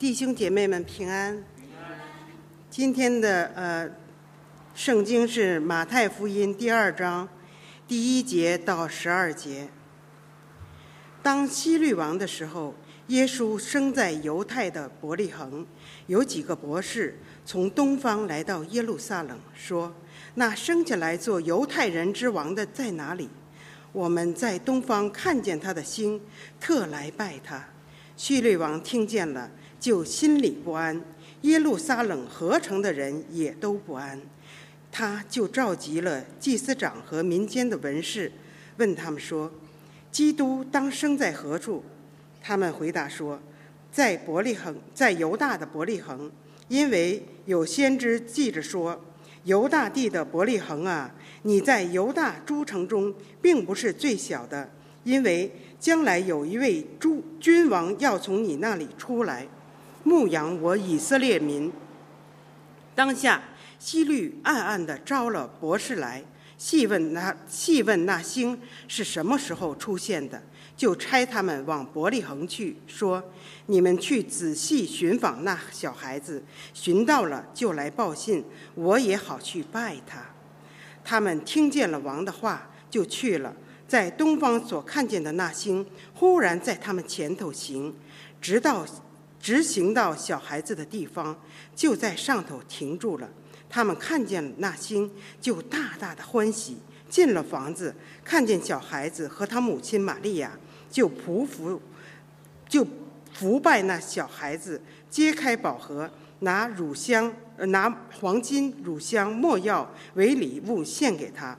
弟兄姐妹们平安。今天的呃，圣经是马太福音第二章第一节到十二节。当希律王的时候，耶稣生在犹太的伯利恒。有几个博士从东方来到耶路撒冷，说：“那生下来做犹太人之王的在哪里？我们在东方看见他的星，特来拜他。”希律王听见了。就心里不安，耶路撒冷合成的人也都不安，他就召集了祭司长和民间的文士，问他们说：“基督当生在何处？”他们回答说：“在伯利恒，在犹大的伯利恒，因为有先知记着说：‘犹大地的伯利恒啊，你在犹大诸城中并不是最小的，因为将来有一位诸君王要从你那里出来。’”牧养我以色列民。当下，希律暗暗地招了博士来，细问那细问那星是什么时候出现的，就差他们往伯利恒去，说：“你们去仔细寻访那小孩子，寻到了就来报信，我也好去拜他。”他们听见了王的话，就去了。在东方所看见的那星，忽然在他们前头行，直到。直行到小孩子的地方，就在上头停住了。他们看见那星，就大大的欢喜。进了房子，看见小孩子和他母亲玛利亚，就匍匐，就伏拜那小孩子，揭开宝盒，拿乳香，拿黄金、乳香、没药为礼物献给他。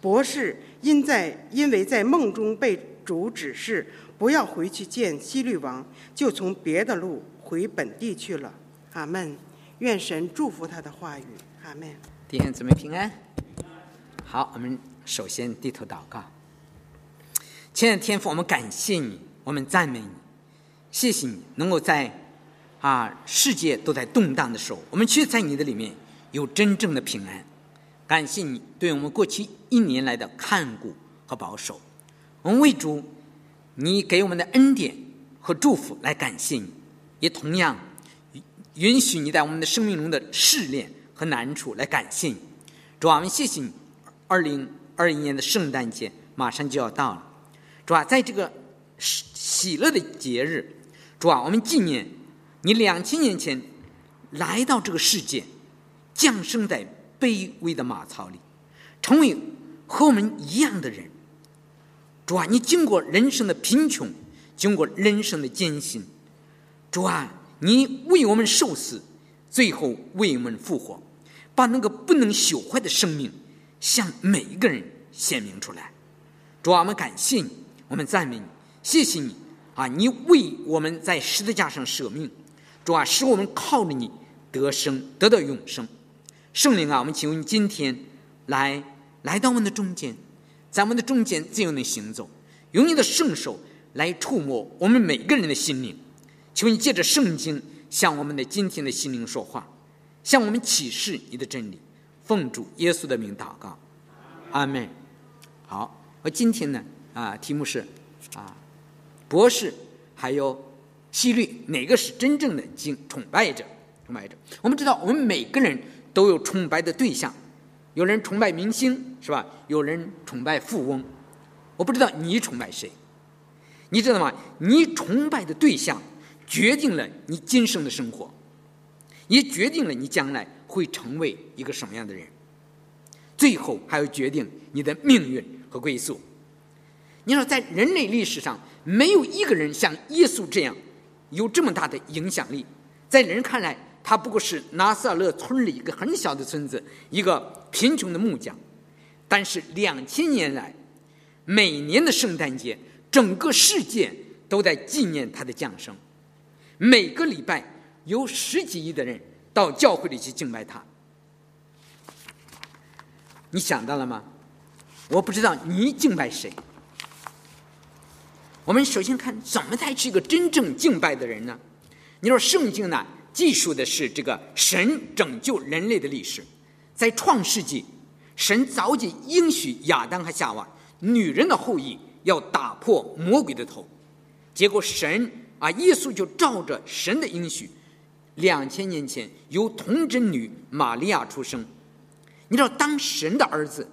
博士因在因为在梦中被主指示。不要回去见希律王，就从别的路回本地去了。阿门。愿神祝福他的话语。阿门。弟兄姊妹平安。好，我们首先低头祷告。亲爱的天父，我们感谢你，我们赞美你，谢谢你能够在啊世界都在动荡的时候，我们却在你的里面有真正的平安。感谢你对我们过去一年来的看顾和保守。我们为主。你给我们的恩典和祝福来感谢你，也同样允许你在我们的生命中的试炼和难处来感谢你。主啊，我们谢谢你。二零二一年的圣诞节马上就要到了，主啊，在这个喜乐的节日，主啊，我们纪念你两千年前来到这个世界，降生在卑微的马槽里，成为和我们一样的人。主啊，你经过人生的贫穷，经过人生的艰辛，主啊，你为我们受死，最后为我们复活，把那个不能朽坏的生命向每一个人显明出来。主啊，我们感谢你，我们赞美你，谢谢你啊！你为我们在十字架上舍命，主啊，使我们靠着你得生，得到永生。圣灵啊，我们请问你今天来来到我们的中间。咱们的中间自由的行走，用你的圣手来触摸我们每个人的心灵。求你借着圣经向我们的今天的心灵说话，向我们启示你的真理。奉主耶稣的名祷告，阿门。好，我今天呢啊，题目是啊，博士还有希律哪个是真正的敬崇拜者？崇拜者，我们知道我们每个人都有崇拜的对象。有人崇拜明星，是吧？有人崇拜富翁，我不知道你崇拜谁。你知道吗？你崇拜的对象决定了你今生的生活，也决定了你将来会成为一个什么样的人。最后还要决定你的命运和归宿。你说，在人类历史上，没有一个人像耶稣这样有这么大的影响力。在人看来，他不过是拿撒勒村里一个很小的村子，一个贫穷的木匠。但是两千年来，每年的圣诞节，整个世界都在纪念他的降生。每个礼拜有十几亿的人到教会里去敬拜他。你想到了吗？我不知道你敬拜谁。我们首先看怎么才是一个真正敬拜的人呢？你说圣经呢？记述的是这个神拯救人类的历史，在创世纪，神早已应许亚当和夏娃，女人的后裔要打破魔鬼的头，结果神啊，耶稣就照着神的应许，两千年前由童贞女玛利亚出生。你知道，当神的儿子，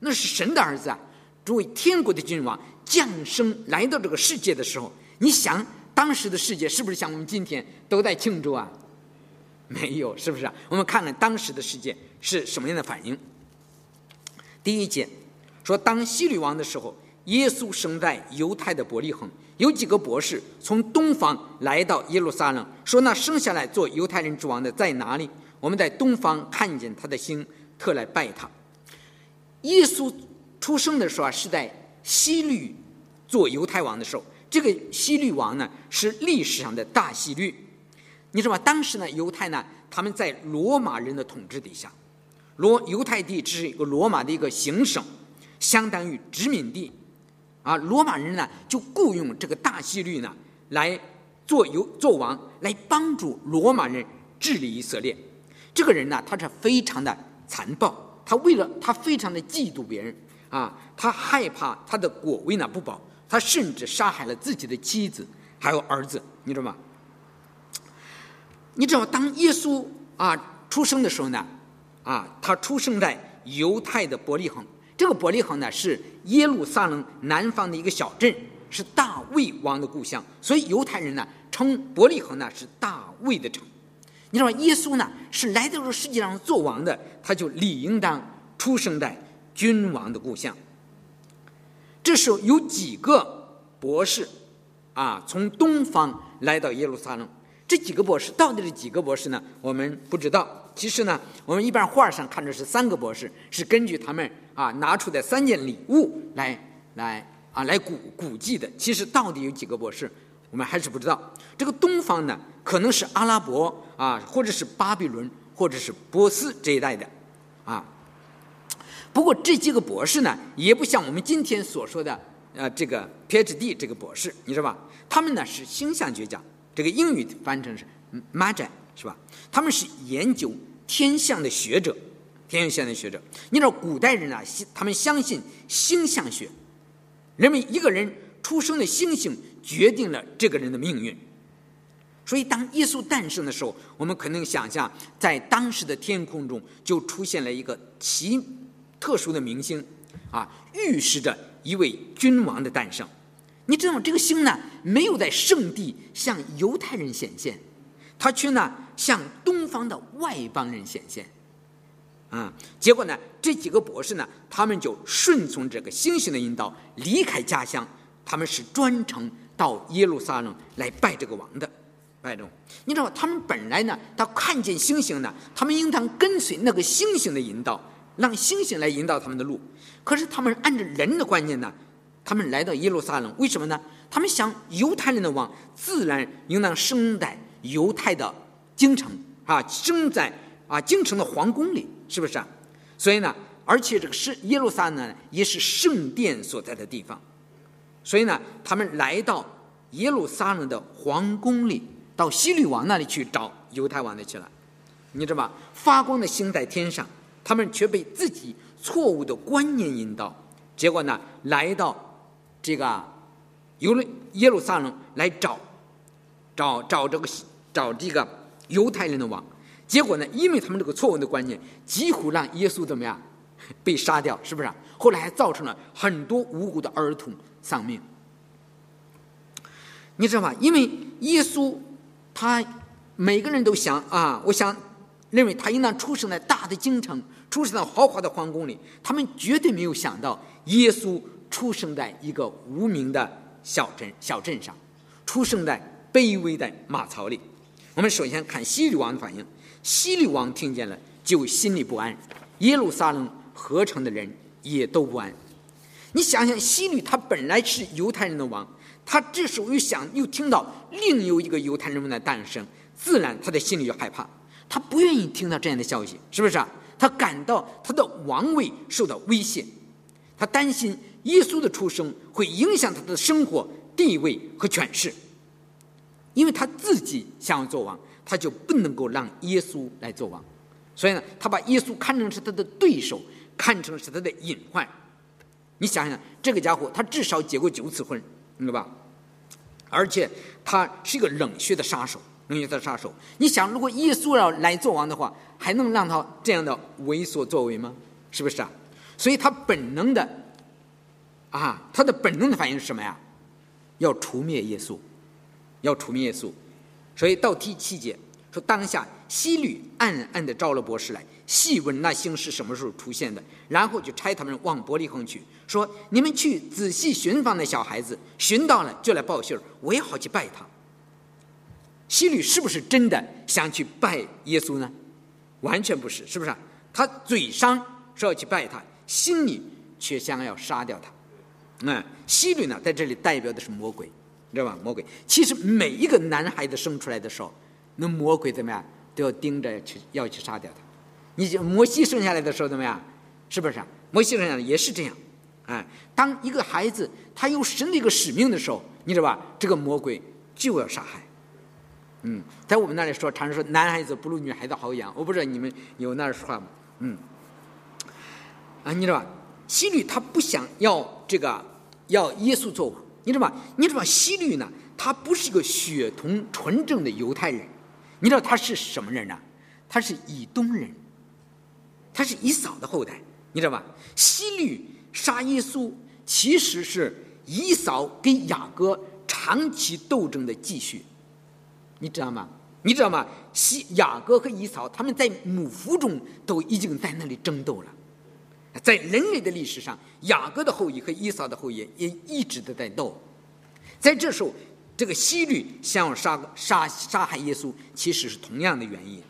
那是神的儿子啊，作为天国的君王降生来到这个世界的时候，你想当时的世界是不是像我们今天都在庆祝啊？没有，是不是？我们看看当时的世界是什么样的反应。第一节说，当希律王的时候，耶稣生在犹太的伯利恒。有几个博士从东方来到耶路撒冷，说：“那生下来做犹太人之王的在哪里？我们在东方看见他的星，特来拜他。”耶稣出生的时候啊，是在希律做犹太王的时候。这个希律王呢，是历史上的大希律。你知道吗？当时呢，犹太呢，他们在罗马人的统治底下，罗犹太地只是一个罗马的一个行省，相当于殖民地。啊，罗马人呢就雇佣这个大希律呢来做犹做王，来帮助罗马人治理以色列。这个人呢，他是非常的残暴，他为了他非常的嫉妒别人啊，他害怕他的果位呢不保，他甚至杀害了自己的妻子还有儿子，你知道吗？你知道，当耶稣啊出生的时候呢，啊，他出生在犹太的伯利恒。这个伯利恒呢是耶路撒冷南方的一个小镇，是大卫王的故乡，所以犹太人呢称伯利恒呢是大卫的城。你知道耶稣呢是来到这世界上做王的，他就理应当出生在君王的故乡。这时候有几个博士啊从东方来到耶路撒冷，这几个博士到底是几个博士呢？我们不知道。其实呢，我们一般画上看着是三个博士，是根据他们啊拿出的三件礼物来来啊来估估计的。其实到底有几个博士，我们还是不知道。这个东方呢，可能是阿拉伯啊，或者是巴比伦，或者是波斯这一带的啊。不过这几个博士呢，也不像我们今天所说的呃这个 PhD 这个博士，你知道吧？他们呢是星象学家，这个英语翻成是 Magi，是吧？他们是研究。天象的学者，天象的学者，你知道古代人啊，他们相信星象学，认为一个人出生的星星决定了这个人的命运。所以，当耶稣诞生的时候，我们可能想象，在当时的天空中就出现了一个奇特殊的明星，啊，预示着一位君王的诞生。你知道这个星呢，没有在圣地向犹太人显现。他却呢向东方的外邦人显现，啊，结果呢这几个博士呢，他们就顺从这个星星的引导，离开家乡，他们是专程到耶路撒冷来拜这个王的，拜这你知道他们本来呢，他看见星星呢，他们应当跟随那个星星的引导，让星星来引导他们的路。可是他们按照人的观念呢，他们来到耶路撒冷，为什么呢？他们想犹太人的王自然应当生在。犹太的京城啊，生在啊京城的皇宫里，是不是啊？所以呢，而且这个是耶路撒冷也是圣殿所在的地方，所以呢，他们来到耶路撒冷的皇宫里，到希律王那里去找犹太王的去了。你知道吗？发光的星在天上，他们却被自己错误的观念引导，结果呢，来到这个犹路耶路撒冷来找找找这个。找这个犹太人的王，结果呢？因为他们这个错误的观念，几乎让耶稣怎么样被杀掉？是不是？后来还造成了很多无辜的儿童丧命。你知道吗？因为耶稣他每个人都想啊，我想认为他应当出生在大的京城，出生在豪华的皇宫里。他们绝对没有想到，耶稣出生在一个无名的小镇小镇上，出生在卑微的马槽里。我们首先看希律王的反应。希律王听见了，就心里不安。耶路撒冷合成的人也都不安。你想想，希律他本来是犹太人的王，他这时候又想又听到另有一个犹太人王的诞生，自然他的心里就害怕。他不愿意听到这样的消息，是不是啊？他感到他的王位受到威胁，他担心耶稣的出生会影响他的生活、地位和权势。因为他自己想要做王，他就不能够让耶稣来做王，所以呢，他把耶稣看成是他的对手，看成是他的隐患。你想想，这个家伙他至少结过九次婚，明白吧？而且他是一个冷血的杀手，冷血的杀手。你想，如果耶稣要来做王的话，还能让他这样的为所作为吗？是不是啊？所以他本能的，啊，他的本能的反应是什么呀？要除灭耶稣，要除灭耶稣。所以到第七节说，当下西律暗暗的招了博士来，细问那星是什么时候出现的，然后就差他们往伯利恒去，说你们去仔细寻访那小孩子，寻到了就来报信，我也好去拜他。西律是不是真的想去拜耶稣呢？完全不是，是不是？他嘴上说要去拜他，心里却想要杀掉他。嗯，西律呢，在这里代表的是魔鬼。你知道吧？魔鬼其实每一个男孩子生出来的时候，那魔鬼怎么样都要盯着去，要去杀掉他。你摩西生下来的时候怎么样？是不是？摩西生下来也是这样。哎，当一个孩子他有神的一个使命的时候，你知道吧？这个魔鬼就要杀害。嗯，在我们那里说，常说男孩子不如女孩子好养。我不知道你们有那说话吗？嗯。啊，你知道吧？西律他不想要这个，要耶稣做王。你知道吗？你知道吗希律呢？他不是一个血统纯正的犹太人，你知道他是什么人呢？他是以东人，他是以扫的后代，你知道吧？希律杀耶稣，其实是以扫跟雅各长期斗争的继续，你知道吗？你知道吗？西雅各和以扫他们在母腹中都已经在那里争斗了。在人类的历史上，雅各的后裔和以扫的后裔也一直都在斗。在这时候，这个希律想要杀杀杀害耶稣，其实是同样的原因。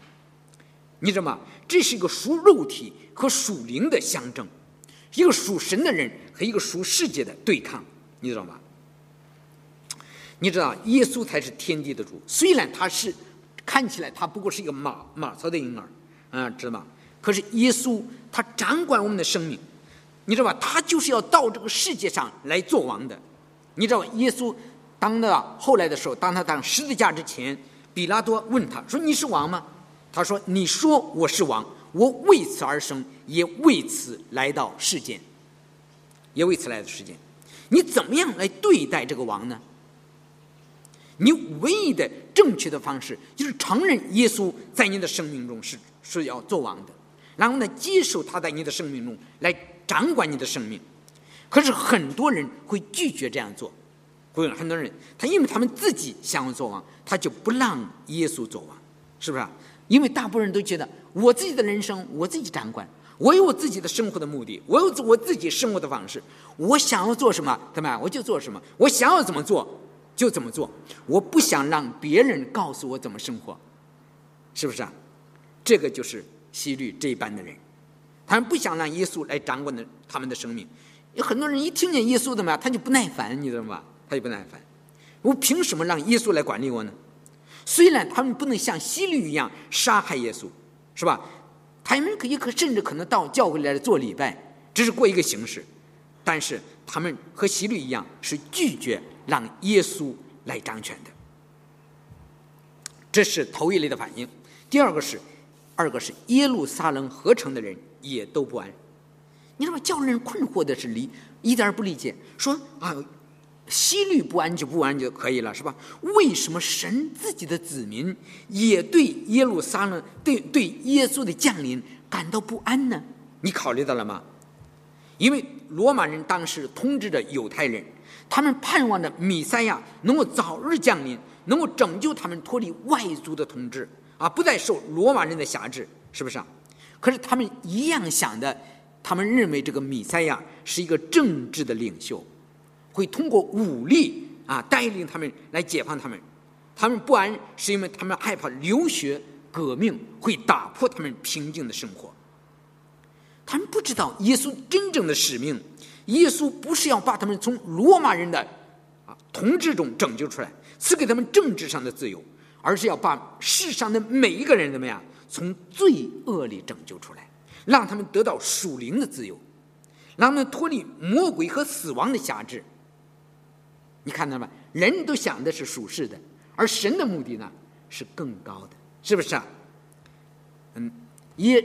你知道吗？这是一个属肉体和属灵的相争，一个属神的人和一个属世界的对抗，你知道吗？你知道，耶稣才是天地的主。虽然他是看起来他不过是一个马马槽的婴儿，啊，知道吗？可是耶稣。他掌管我们的生命，你知道吧？他就是要到这个世界上来做王的。你知道，耶稣当到后来的时候，当他当十字架之前，比拉多问他说：“你是王吗？”他说：“你说我是王，我为此而生，也为此来到世间，也为此来到世间。你怎么样来对待这个王呢？你唯一的正确的方式就是承认耶稣在你的生命中是是要做王的。”然后呢，接受他在你的生命中来掌管你的生命。可是很多人会拒绝这样做，会有很多人，他因为他们自己想要做王，他就不让耶稣做王，是不是？因为大部分人都觉得我自己的人生我自己掌管，我有我自己的生活的目的，我有我自己生活的方式，我想要做什么怎么样我就做什么，我想要怎么做就怎么做，我不想让别人告诉我怎么生活，是不是啊？这个就是。希律这一般的人，他们不想让耶稣来掌管的他们的生命。有很多人一听见耶稣怎么样，他就不耐烦，你知道吗？他就不耐烦。我凭什么让耶稣来管理我呢？虽然他们不能像希律一样杀害耶稣，是吧？他们可以可甚至可能到教会来做礼拜，只是过一个形式。但是他们和希律一样，是拒绝让耶稣来掌权的。这是头一类的反应。第二个是。二个是耶路撒冷合成的人也都不安，你知道吗？叫人困惑的是理一点不理解，说啊，西律不安就不安就可以了，是吧？为什么神自己的子民也对耶路撒冷对对耶稣的降临感到不安呢？你考虑到了吗？因为罗马人当时统治着犹太人，他们盼望着弥赛亚能够早日降临，能够拯救他们脱离外族的统治。啊，不再受罗马人的辖制，是不是啊？可是他们一样想的，他们认为这个米赛亚是一个政治的领袖，会通过武力啊带领他们来解放他们。他们不安，是因为他们害怕流血革命会打破他们平静的生活。他们不知道耶稣真正的使命，耶稣不是要把他们从罗马人的啊统治中拯救出来，赐给他们政治上的自由。而是要把世上的每一个人怎么样从罪恶里拯救出来，让他们得到属灵的自由，让他们脱离魔鬼和死亡的辖制。你看到吗？人都想的是属世的，而神的目的呢是更高的，是不是啊？嗯，耶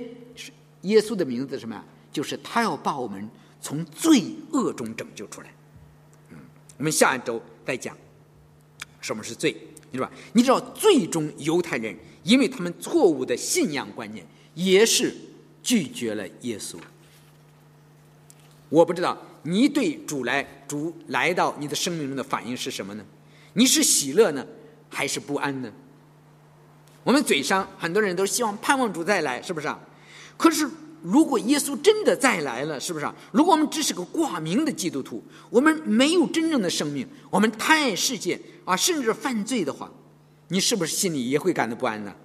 耶稣的名字什么呀？就是他要把我们从罪恶中拯救出来。嗯，我们下一周再讲。什么是罪，你知道吧？你知道最终犹太人因为他们错误的信仰观念，也是拒绝了耶稣。我不知道你对主来主来到你的生命中的反应是什么呢？你是喜乐呢，还是不安呢？我们嘴上很多人都希望盼望主再来，是不是啊？可是如果耶稣真的再来了，是不是啊？如果我们只是个挂名的基督徒，我们没有真正的生命，我们贪爱世界啊，甚至犯罪的话，你是不是心里也会感到不安呢？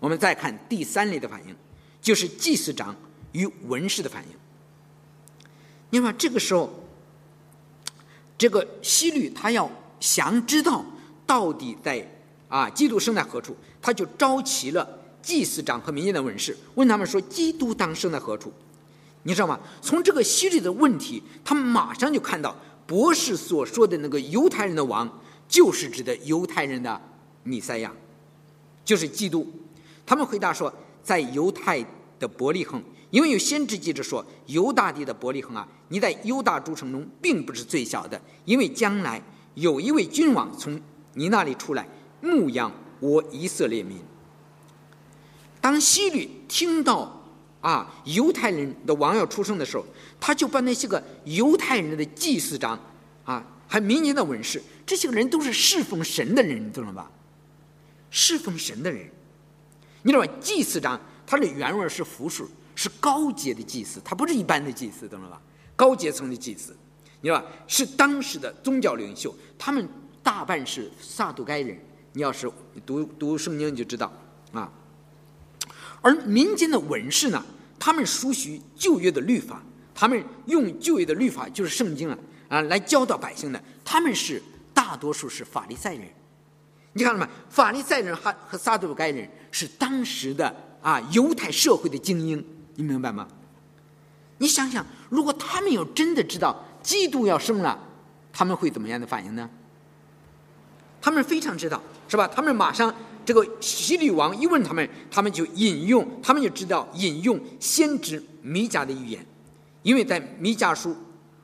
我们再看第三类的反应，就是祭司长与文士的反应。你看，这个时候，这个希律他要想知道到底在。啊，基督生在何处？他就召齐了祭司长和民间的文士，问他们说：“基督当生在何处？”你知道吗？从这个犀利的问题，他们马上就看到博士所说的那个犹太人的王，就是指的犹太人的弥赛亚，就是基督。他们回答说：“在犹太的伯利恒，因为有先知记着说，犹大地的伯利恒啊，你在犹大诸城中并不是最小的，因为将来有一位君王从你那里出来。”牧养我以色列民。当希律听到啊犹太人的王要出生的时候，他就把那些个犹太人的祭司长啊，还民间的文士，这些个人都是侍奉神的人，懂了吧？侍奉神的人，你知道吧？祭司长他的原文是复数，是高阶的祭司，他不是一般的祭司，懂了吧？高阶层的祭司，你知道吧？是当时的宗教领袖，他们大半是撒都该人。你要是读读圣经，就知道啊。而民间的文士呢，他们熟悉旧约的律法，他们用旧约的律法，就是圣经啊啊，来教导百姓的。他们是大多数是法利赛人。你看了吗？法利赛人和和撒都该人是当时的啊犹太社会的精英，你明白吗？你想想，如果他们要真的知道基督要生了，他们会怎么样的反应呢？他们非常知道。是吧？他们马上这个希律王一问他们，他们就引用，他们就知道引用先知弥迦的预言，因为在弥迦书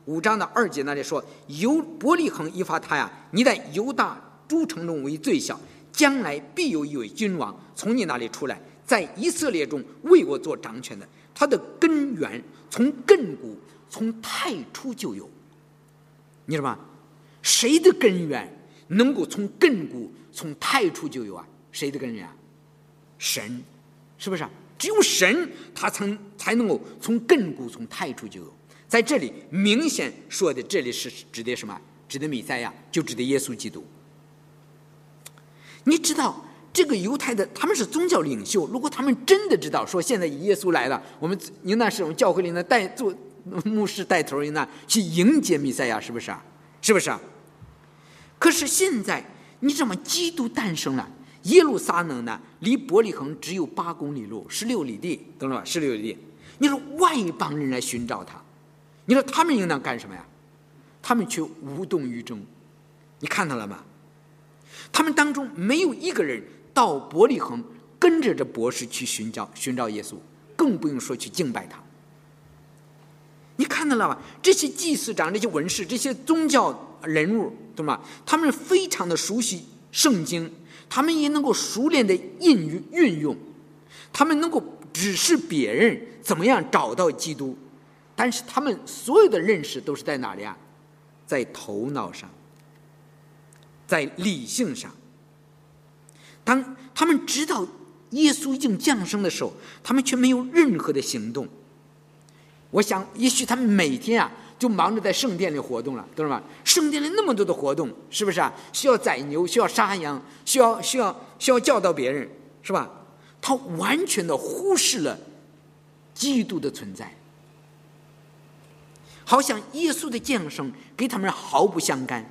五章的二节那里说：“犹伯利恒一发他呀，你在犹大诸城中为最小，将来必有一位君王从你那里出来，在以色列中为我做掌权的。他的根源从亘古从太初就有，你知道吗？谁的根源能够从亘古？”从太初就有啊，谁的根源啊？神，是不是？只有神，他曾才能够从亘古从太初就有。在这里明显说的，这里是指的什么？指的弥赛亚，就指的耶稣基督。你知道这个犹太的他们是宗教领袖，如果他们真的知道说现在耶稣来了，我们应当是我们教会里呢带做牧师带头人呢去迎接弥赛亚，是不是啊？是不是啊？可是现在。你怎么？基督诞生了，耶路撒冷呢，离伯利恒只有八公里路，十六里地，懂了吧？十六里地。你说外邦人来寻找他，你说他们应当干什么呀？他们却无动于衷。你看到了吗？他们当中没有一个人到伯利恒跟着这博士去寻找寻找耶稣，更不用说去敬拜他。你看到了吧？这些祭司长、这些文士、这些宗教。人物懂吗？他们非常的熟悉圣经，他们也能够熟练的运运用，他们能够指示别人怎么样找到基督，但是他们所有的认识都是在哪里啊？在头脑上，在理性上。当他们知道耶稣已经降生的时候，他们却没有任何的行动。我想，也许他们每天啊。就忙着在圣殿里活动了，懂了吗？圣殿里那么多的活动，是不是啊？需要宰牛，需要杀羊，需要需要需要教导别人，是吧？他完全的忽视了基督的存在，好像耶稣的降生跟他们毫不相干。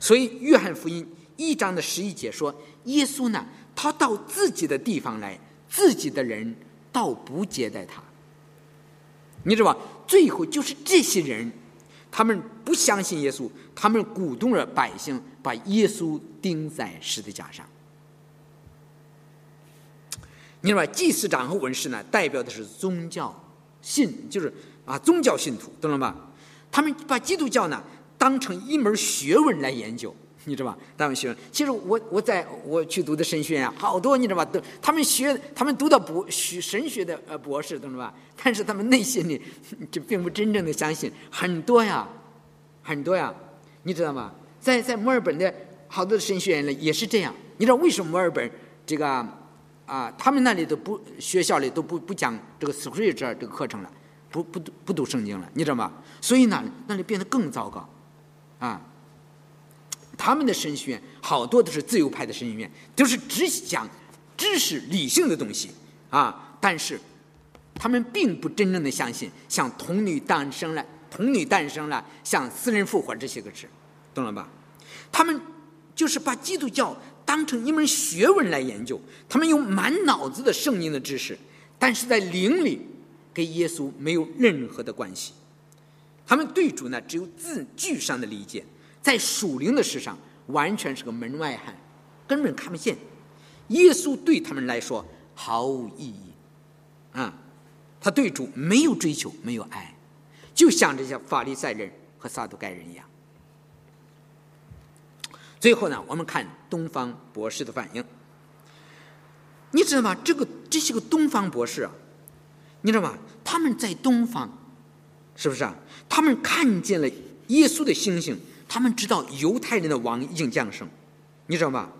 所以，约翰福音一章的十一节说：“耶稣呢，他到自己的地方来，自己的人倒不接待他。”你知道吧？最后就是这些人，他们不相信耶稣，他们鼓动着百姓把耶稣钉在十字架上。你知道吧？祭司长和文士呢，代表的是宗教信，就是啊宗教信徒，懂了吧？他们把基督教呢当成一门学问来研究，你知道吧？他们学问。其实我我在我去读的神学院啊，好多你知道吧？都他们学，他们读的博学神学的呃博士，懂了吧？但是他们内心里 就并不真正的相信，很多呀，很多呀，你知道吗？在在墨尔本的好多的神学院里也是这样。你知道为什么墨尔本这个啊，他们那里都不学校里都不不讲这个 Scripture 这个课程了，不不读不读圣经了，你知道吗？所以呢，那里变得更糟糕，啊，他们的神学院好多都是自由派的神学院，都是只讲知识理性的东西啊，但是他们并不真正的相信像童女诞生了，童女诞生了，像死人复活这些个事，懂了吧？他们就是把基督教。当成一门学问来研究，他们用满脑子的圣经的知识，但是在灵里跟耶稣没有任何的关系。他们对主呢只有字句上的理解，在属灵的事上完全是个门外汉，根本看不见。耶稣对他们来说毫无意义，啊，他对主没有追求，没有爱，就像这些法利赛人和撒都该人一样。最后呢，我们看东方博士的反应。你知道吗？这个这些个东方博士啊，你知道吗？他们在东方，是不是啊？他们看见了耶稣的星星，他们知道犹太人的王已经降生，你知道吗？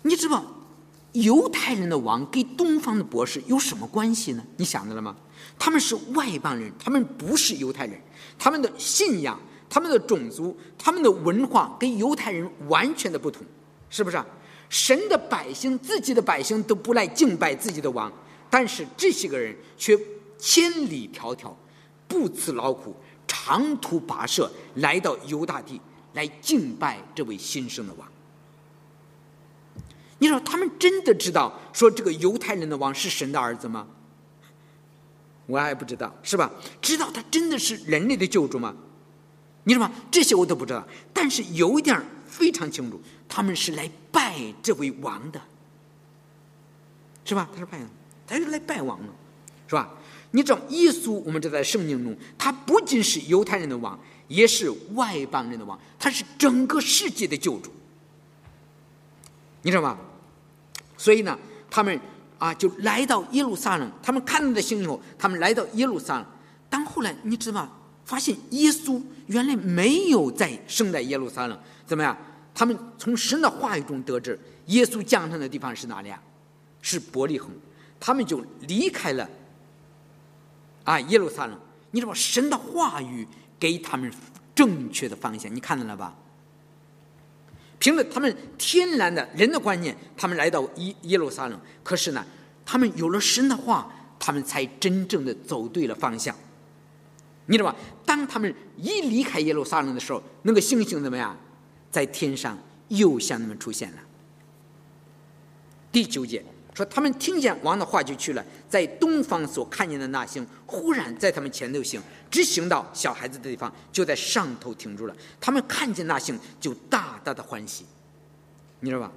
你知道犹太人的王跟东方的博士有什么关系呢？你想到了吗？他们是外邦人，他们不是犹太人，他们的信仰。他们的种族、他们的文化跟犹太人完全的不同，是不是啊？神的百姓、自己的百姓都不来敬拜自己的王，但是这些个人却千里迢迢、不辞劳苦、长途跋涉来到犹大地来敬拜这位新生的王。你说他们真的知道说这个犹太人的王是神的儿子吗？我还不知道，是吧？知道他真的是人类的救主吗？你知道吗？这些我都不知道，但是有一点非常清楚，他们是来拜这位王的，是吧？他是拜，他是来拜王的，是吧？你知道，耶稣我们这在圣经中，他不仅是犹太人的王，也是外邦人的王，他是整个世界的救主，你知道吗？所以呢，他们啊就来到耶路撒冷，他们看到的星以后，他们来到耶路撒冷。当后来你知道吗？发现耶稣原来没有在生在耶路撒冷，怎么样？他们从神的话语中得知，耶稣降生的地方是哪里啊？是伯利恒。他们就离开了啊耶路撒冷。你知道神的话语给他们正确的方向，你看到了吧？凭着他们天然的人的观念，他们来到耶耶路撒冷。可是呢，他们有了神的话，他们才真正的走对了方向。你知道吧？当他们一离开耶路撒冷的时候，那个星星怎么样？在天上又向他们出现了。第九节说，他们听见王的话就去了，在东方所看见的那星，忽然在他们前头行，直行到小孩子的地方，就在上头停住了。他们看见那星，就大大的欢喜。你知道吧？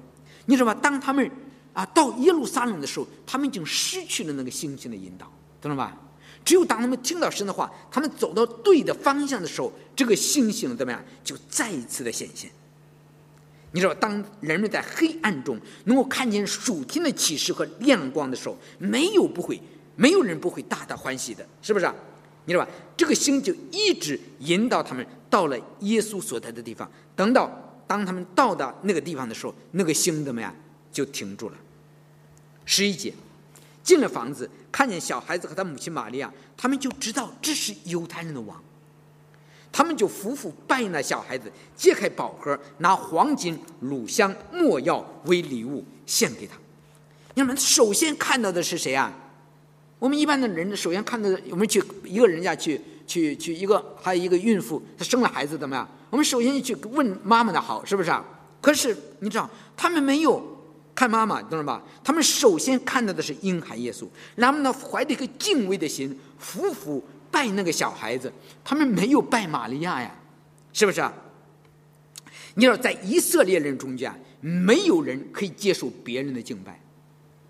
你知道吧？当他们啊到耶路撒冷的时候，他们已经失去了那个星星的引导，懂了吧？只有当他们听到神的话，他们走到对的方向的时候，这个星星怎么样？就再一次的显现。你知道，当人们在黑暗中能够看见属天的启示和亮光的时候，没有不会，没有人不会大大欢喜的，是不是？你知道吧？这个星就一直引导他们到了耶稣所在的地方。等到当他们到达那个地方的时候，那个星怎么样？就停住了。十一节。进了房子，看见小孩子和他母亲玛利亚，他们就知道这是犹太人的王。他们就夫妇拜那小孩子，揭开宝盒，拿黄金、乳香、没药为礼物献给他。你们首先看到的是谁啊？我们一般的人首先看到的，我们去一个人家去去去一个，还有一个孕妇，她生了孩子怎么样？我们首先去问妈妈的好，是不是啊？可是你知道，他们没有。看妈妈，懂了吧？他们首先看到的是婴孩耶稣，然后呢，怀着一个敬畏的心，夫妇拜那个小孩子。他们没有拜玛利亚呀，是不是啊？你要，在以色列人中间，没有人可以接受别人的敬拜。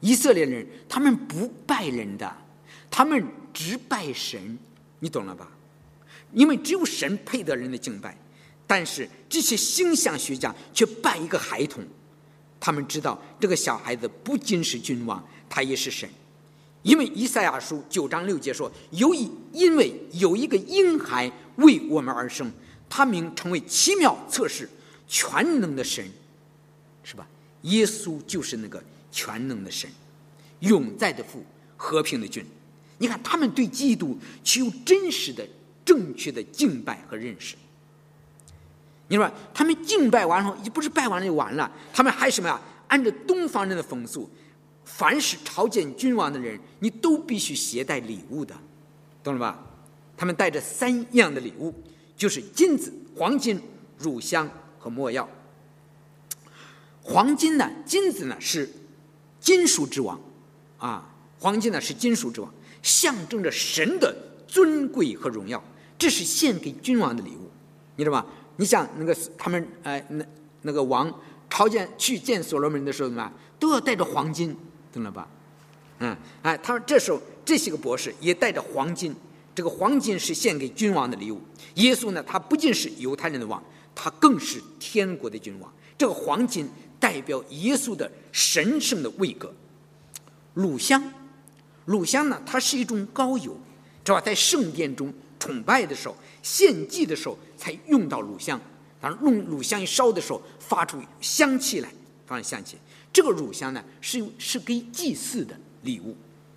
以色列人他们不拜人的，他们只拜神，你懂了吧？因为只有神配得人的敬拜。但是这些星象学家却拜一个孩童，他们知道这个小孩子不仅是君王，他也是神。因为以赛亚书九章六节说：“由于因为有一个婴孩为我们而生，他名称为奇妙测试全能的神，是吧？耶稣就是那个全能的神，永在的父，和平的君。你看，他们对基督具有真实的、正确的敬拜和认识。你说，他们敬拜完后，也不是拜完了就完了，他们还什么呀？按照东方人的风俗。”凡是朝见君王的人，你都必须携带礼物的，懂了吧？他们带着三样的礼物，就是金子、黄金、乳香和没药。黄金呢，金子呢是金属之王，啊，黄金呢是金属之王，象征着神的尊贵和荣耀，这是献给君王的礼物，你知道吧？你像那个他们哎，那那个王朝见去见所罗门的时候，怎么，都要带着黄金。懂了吧？嗯，哎，他说这时候这些个博士也带着黄金，这个黄金是献给君王的礼物。耶稣呢，他不仅是犹太人的王，他更是天国的君王。这个黄金代表耶稣的神圣的位格。乳香，乳香呢，它是一种膏油，知道吧？在圣殿中崇拜的时候、献祭的时候才用到乳香。当然用乳香一烧的时候，发出香气来，发出香气。这个乳香呢，是是给祭祀的礼物，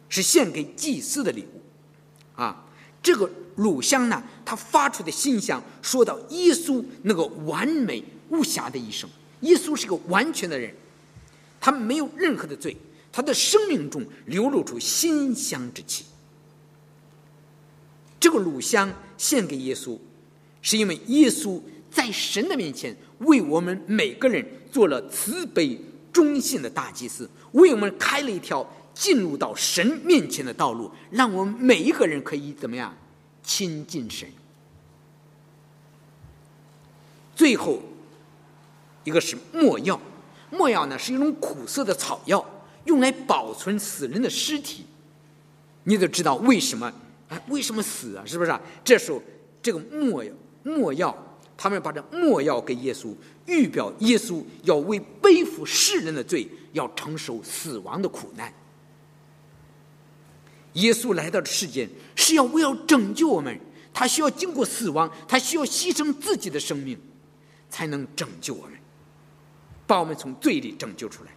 是献给祭祀的礼物，啊，这个乳香呢，它发出的馨香，说到耶稣那个完美无瑕的一生。耶稣是个完全的人，他没有任何的罪，他的生命中流露出馨香之气。这个乳香献给耶稣，是因为耶稣在神的面前为我们每个人做了慈悲。忠信的大祭司为我们开了一条进入到神面前的道路，让我们每一个人可以怎么样亲近神。最后一个是墨药，墨药呢是一种苦涩的草药，用来保存死人的尸体。你都知道为什么？哎，为什么死啊？是不是？这时候这个墨药，墨药。他们把这墨药给耶稣，预表耶稣要为背负世人的罪，要承受死亡的苦难。耶稣来到世间是要为了拯救我们，他需要经过死亡，他需要牺牲自己的生命，才能拯救我们，把我们从罪里拯救出来。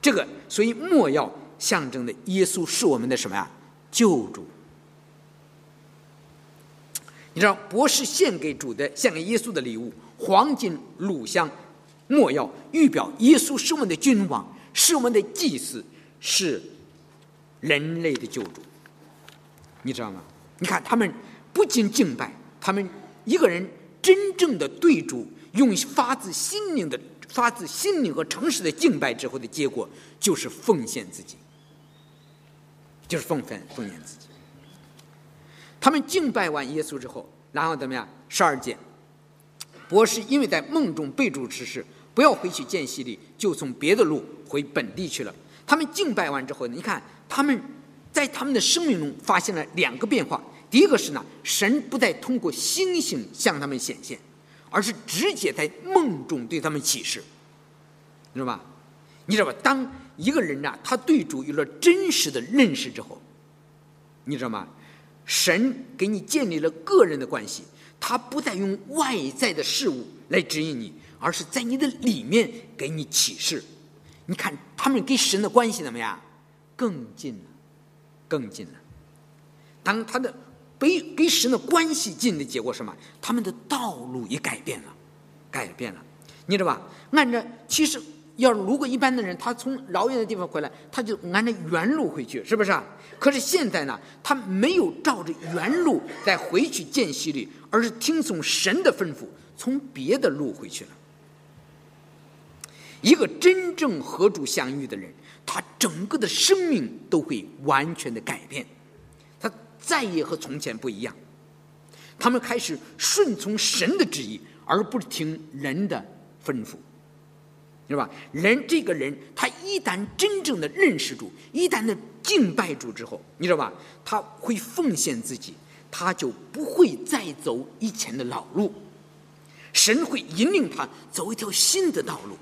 这个，所以墨药象征的耶稣是我们的什么呀？救主。你知道，博士献给主的、献给耶稣的礼物，黄金、乳香、没药，预表耶稣是我们的君王，是我们的祭司，是人类的救主。你知道吗？你看，他们不仅敬拜，他们一个人真正的对主用发自心灵的、发自心灵和诚实的敬拜之后的结果，就是奉献自己，就是奉献奉献自己。他们敬拜完耶稣之后，然后怎么样？十二节，博士因为在梦中被主指示不要回去见希利，就从别的路回本地去了。他们敬拜完之后，你看他们在他们的生命中发现了两个变化。第一个是呢，神不再通过星星向他们显现，而是直接在梦中对他们启示，知道吧？你知道吧？当一个人呐，他对主有了真实的认识之后，你知道吗？神给你建立了个人的关系，他不再用外在的事物来指引你，而是在你的里面给你启示。你看他们跟神的关系怎么样？更近了，更近了。当他的被跟神的关系近的结果什么？他们的道路也改变了，改变了。你知道吧？按照其实。要如果一般的人，他从老远的地方回来，他就按着原路回去，是不是啊？可是现在呢，他没有照着原路再回去见希律，而是听从神的吩咐，从别的路回去了。一个真正和主相遇的人，他整个的生命都会完全的改变，他再也和从前不一样。他们开始顺从神的旨意，而不听人的吩咐。是吧？人这个人，他一旦真正的认识主，一旦的敬拜主之后，你知道吧？他会奉献自己，他就不会再走以前的老路，神会引领他走一条新的道路，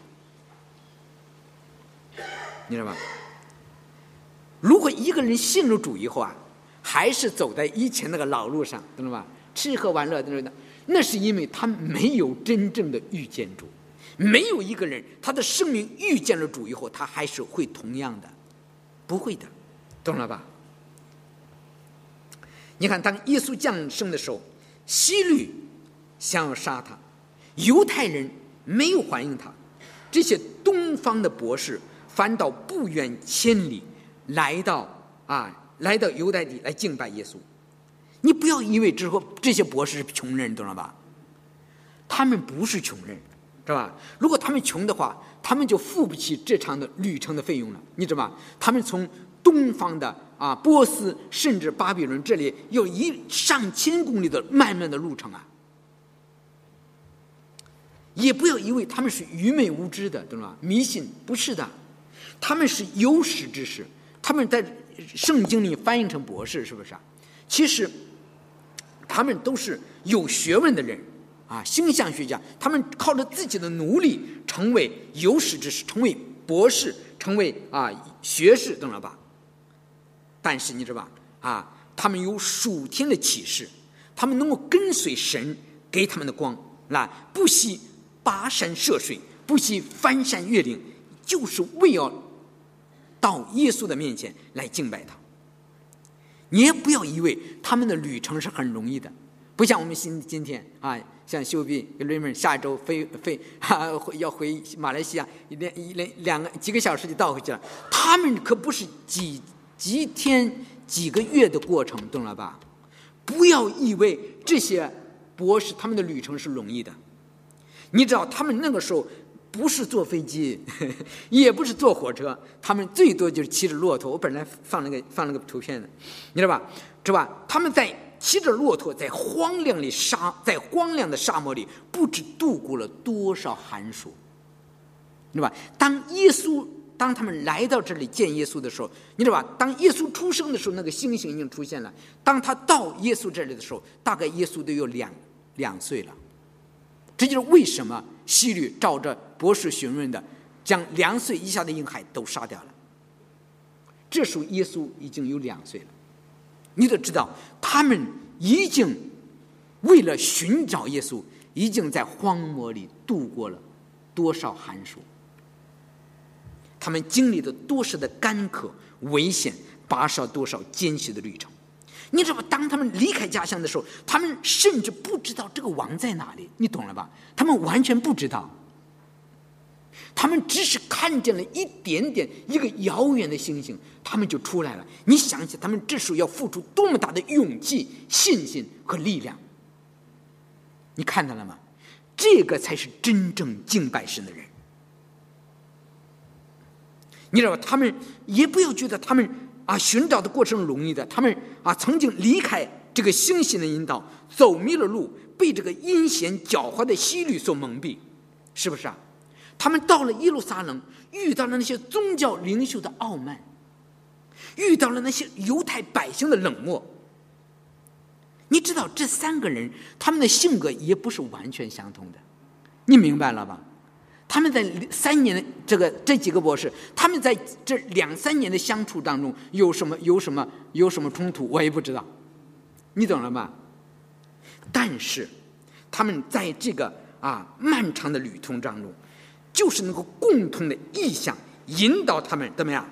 你知道吗？如果一个人信了主以后啊，还是走在以前那个老路上，懂了吧？吃喝玩乐，那是因为他没有真正的遇见主。没有一个人，他的生命遇见了主以后，他还是会同样的，不会的，懂了吧？你看，当耶稣降生的时候，希律想要杀他，犹太人没有欢迎他，这些东方的博士反倒不远千里来到啊，来到犹太地来敬拜耶稣。你不要以为之后这些博士是穷人，懂了吧？他们不是穷人。是吧？如果他们穷的话，他们就付不起这场的旅程的费用了，你知道吧？他们从东方的啊波斯，甚至巴比伦这里，有一上千公里的漫漫的路程啊！也不要以为他们是愚昧无知的，懂吗？迷信不是的，他们是有识之士，他们在圣经里翻译成博士，是不是啊？其实他们都是有学问的人。啊，星象学家，他们靠着自己的努力成为有识之士，成为博士，成为啊学士，懂了吧？但是你知道吧？啊，他们有属天的启示，他们能够跟随神给他们的光，那不惜跋山涉水，不惜翻山越岭，就是为要到耶稣的面前来敬拜他。你也不要以为他们的旅程是很容易的，不像我们今今天啊。像秀碧跟瑞妹下周飞飞哈要回马来西亚，一连一连两个几个小时就倒回去了。他们可不是几几天几个月的过程，懂了吧？不要以为这些博士他们的旅程是容易的。你知道他们那个时候不是坐飞机，也不是坐火车，他们最多就是骑着骆驼。我本来放那个放那个图片的，你知道吧？是吧？他们在。骑着骆驼在荒凉的沙，在荒凉的沙漠里，不知度过了多少寒暑，对吧？当耶稣，当他们来到这里见耶稣的时候，你知道吧？当耶稣出生的时候，那个星星已经出现了。当他到耶稣这里的时候，大概耶稣都有两两岁了。这就是为什么希律照着博士询问的，将两岁以下的婴孩都杀掉了。这时候耶稣已经有两岁了。你都知道，他们已经为了寻找耶稣，已经在荒漠里度过了多少寒暑。他们经历了多少的干渴、危险，跋涉多少艰辛的旅程。你知道吗，当他们离开家乡的时候，他们甚至不知道这个王在哪里。你懂了吧？他们完全不知道。他们只是看见了一点点一个遥远的星星，他们就出来了。你想想，他们这时候要付出多么大的勇气、信心和力量？你看到了吗？这个才是真正敬拜神的人。你知道吧？他们也不要觉得他们啊寻找的过程容易的。他们啊曾经离开这个星星的引导，走迷了路，被这个阴险狡猾的西律所蒙蔽，是不是啊？他们到了耶路撒冷，遇到了那些宗教领袖的傲慢，遇到了那些犹太百姓的冷漠。你知道，这三个人他们的性格也不是完全相同的，你明白了吧？他们在三年的这个这几个博士，他们在这两三年的相处当中有什么有什么有什么冲突，我也不知道，你懂了吗？但是他们在这个啊漫长的旅途当中。就是那个共同的意向，引导他们怎么样？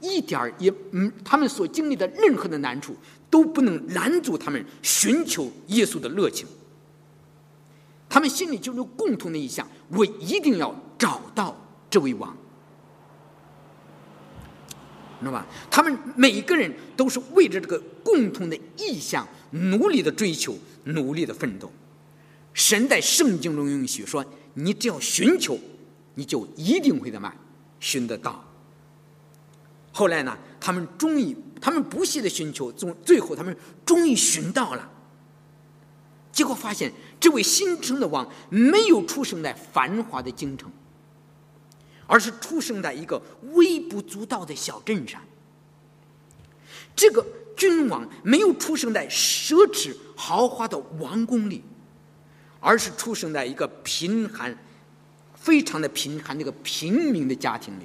一点儿也嗯，他们所经历的任何的难处都不能拦阻他们寻求耶稣的热情。他们心里就有共同的意向，我一定要找到这位王，知道吧？他们每一个人都是为着这个共同的意向努力的追求，努力的奋斗。神在圣经中允许说：“你只要寻求。”你就一定会怎么寻得到。后来呢，他们终于，他们不懈的寻求，终最后他们终于寻到了。结果发现，这位新生的王没有出生在繁华的京城，而是出生在一个微不足道的小镇上。这个君王没有出生在奢侈豪华的王宫里，而是出生在一个贫寒、非常的贫寒、那个平民的家庭里。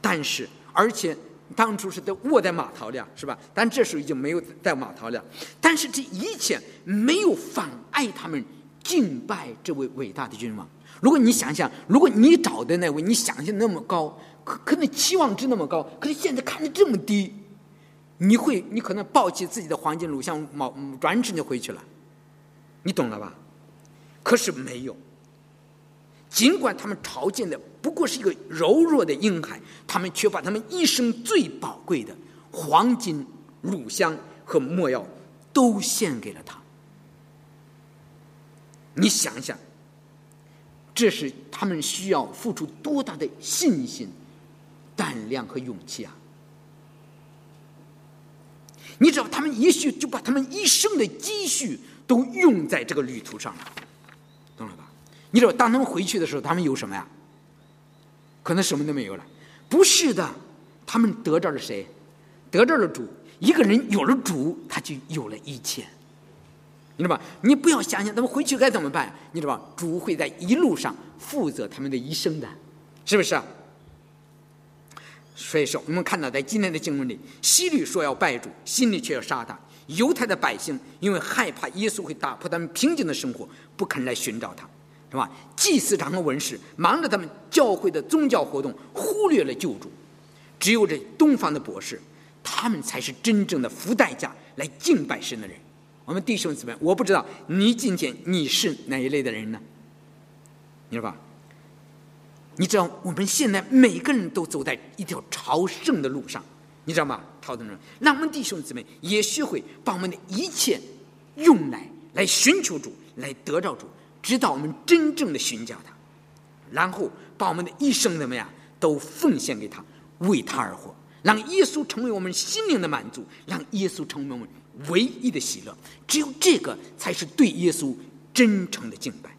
但是，而且当初是在卧在马槽里，是吧？但这时候已经没有在马槽了。但是这一切没有妨碍他们敬拜这位伟大的君王。如果你想想，如果你找的那位，你想象那么高，可可能期望值那么高，可是现在看着这么低，你会，你可能抱起自己的黄金录像，毛转身就回去了。你懂了吧？可是没有。尽管他们朝见的不过是一个柔弱的婴孩，他们却把他们一生最宝贵的黄金、乳香和没药都献给了他。你想想，这是他们需要付出多大的信心、胆量和勇气啊！你知道，他们也许就把他们一生的积蓄都用在这个旅途上了。你知道，当他们回去的时候，他们有什么呀？可能什么都没有了。不是的，他们得着了谁？得着了主。一个人有了主，他就有了一切。你知道吧？你不要想想他们回去该怎么办。你知道吧？主会在一路上负责他们的一生的，是不是？所以说，我们看到在今天的经文里，希律说要拜主，心里却要杀他。犹太的百姓因为害怕耶稣会打破他们平静的生活，不肯来寻找他。是吧？祭司长和文士忙着他们教会的宗教活动，忽略了救主。只有这东方的博士，他们才是真正的付代价来敬拜神的人。我们弟兄姊妹，我不知道你今天你是哪一类的人呢？你知道吧？你知道我们现在每个人都走在一条朝圣的路上，你知道吗？朝圣的让我们弟兄姊妹也学会把我们的一切用来来寻求主，来得到主。直到我们真正的寻找他，然后把我们的一生怎么样都奉献给他，为他而活，让耶稣成为我们心灵的满足，让耶稣成为我们唯一的喜乐。只有这个才是对耶稣真诚的敬拜。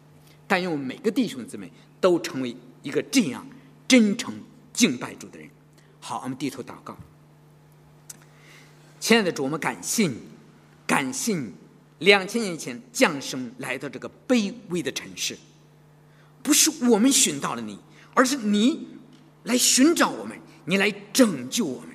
但愿我们每个弟兄姊妹都成为一个这样真诚敬拜主的人。好，我们低头祷告。亲爱的主，我们感谢你，感谢你。两千年前降生来到这个卑微的城市，不是我们寻到了你，而是你来寻找我们，你来拯救我们。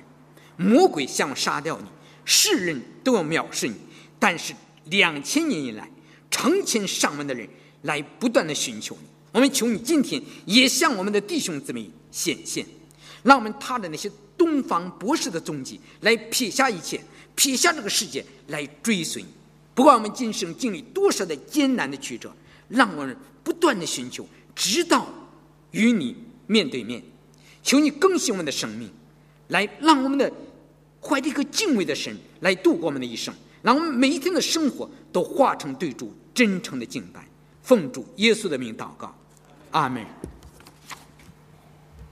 魔鬼想杀掉你，世人都要藐视你，但是两千年以来，成千上万的人来不断的寻求你。我们求你今天也向我们的弟兄姊妹显现，让我们踏着那些东方博士的踪迹，来撇下一切，撇下这个世界，来追随你。不管我们今生经历多少的艰难的曲折，让我们不断的寻求，直到与你面对面。求你更新我们的生命，来让我们的怀着一颗敬畏的神来度过我们的一生，让我们每一天的生活都化成对主真诚的敬拜。奉主耶稣的名祷告，阿门。